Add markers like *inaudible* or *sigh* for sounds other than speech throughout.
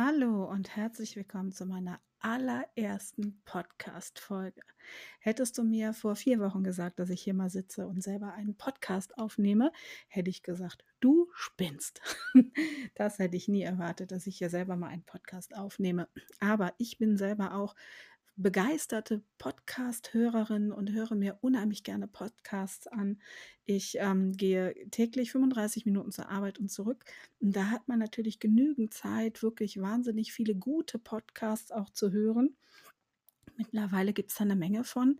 Hallo und herzlich willkommen zu meiner allerersten Podcast-Folge. Hättest du mir vor vier Wochen gesagt, dass ich hier mal sitze und selber einen Podcast aufnehme, hätte ich gesagt, du spinnst. *laughs* Das hätte ich nie erwartet, dass ich hier selber mal einen Podcast aufnehme. Aber ich bin selber auch begeisterte Podcast-Hörerin und höre mir unheimlich gerne Podcasts an. Ich ähm, gehe täglich 35 Minuten zur Arbeit und zurück. Und da hat man natürlich genügend Zeit, wirklich wahnsinnig viele gute Podcasts auch zu hören. Mittlerweile gibt es da eine Menge von.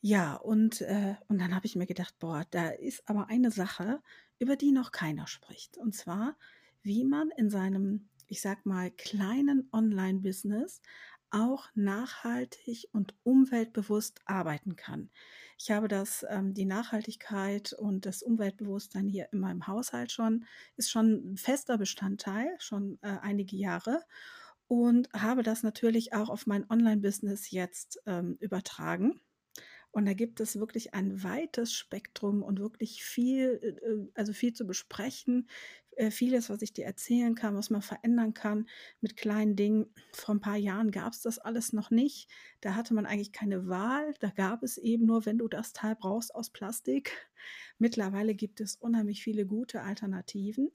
Ja, und, äh, und dann habe ich mir gedacht, boah, da ist aber eine Sache, über die noch keiner spricht. Und zwar, wie man in seinem, ich sag mal, kleinen Online-Business auch nachhaltig und umweltbewusst arbeiten kann. Ich habe das, ähm, die Nachhaltigkeit und das Umweltbewusstsein hier in meinem Haushalt schon, ist schon ein fester Bestandteil, schon äh, einige Jahre und habe das natürlich auch auf mein Online-Business jetzt ähm, übertragen. Und da gibt es wirklich ein weites Spektrum und wirklich viel, äh, äh, also viel zu besprechen, äh, vieles, was ich dir erzählen kann, was man verändern kann mit kleinen Dingen. Vor ein paar Jahren gab es das alles noch nicht. Da hatte man eigentlich keine Wahl. Da gab es eben nur, wenn du das Teil brauchst, aus Plastik. Mittlerweile gibt es unheimlich viele gute Alternativen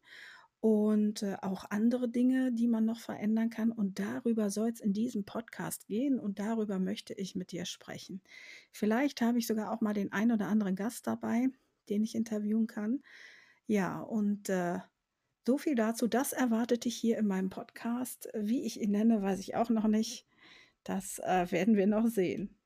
und äh, auch andere Dinge, die man noch verändern kann. Und darüber soll es in diesem Podcast gehen und darüber möchte ich mit dir sprechen. Vielleicht habe ich sogar auch mal den einen oder anderen Gast dabei, den ich interviewen kann. Ja, und äh, so viel dazu. Das erwartet dich hier in meinem Podcast. Wie ich ihn nenne, weiß ich auch noch nicht. Das äh, werden wir noch sehen.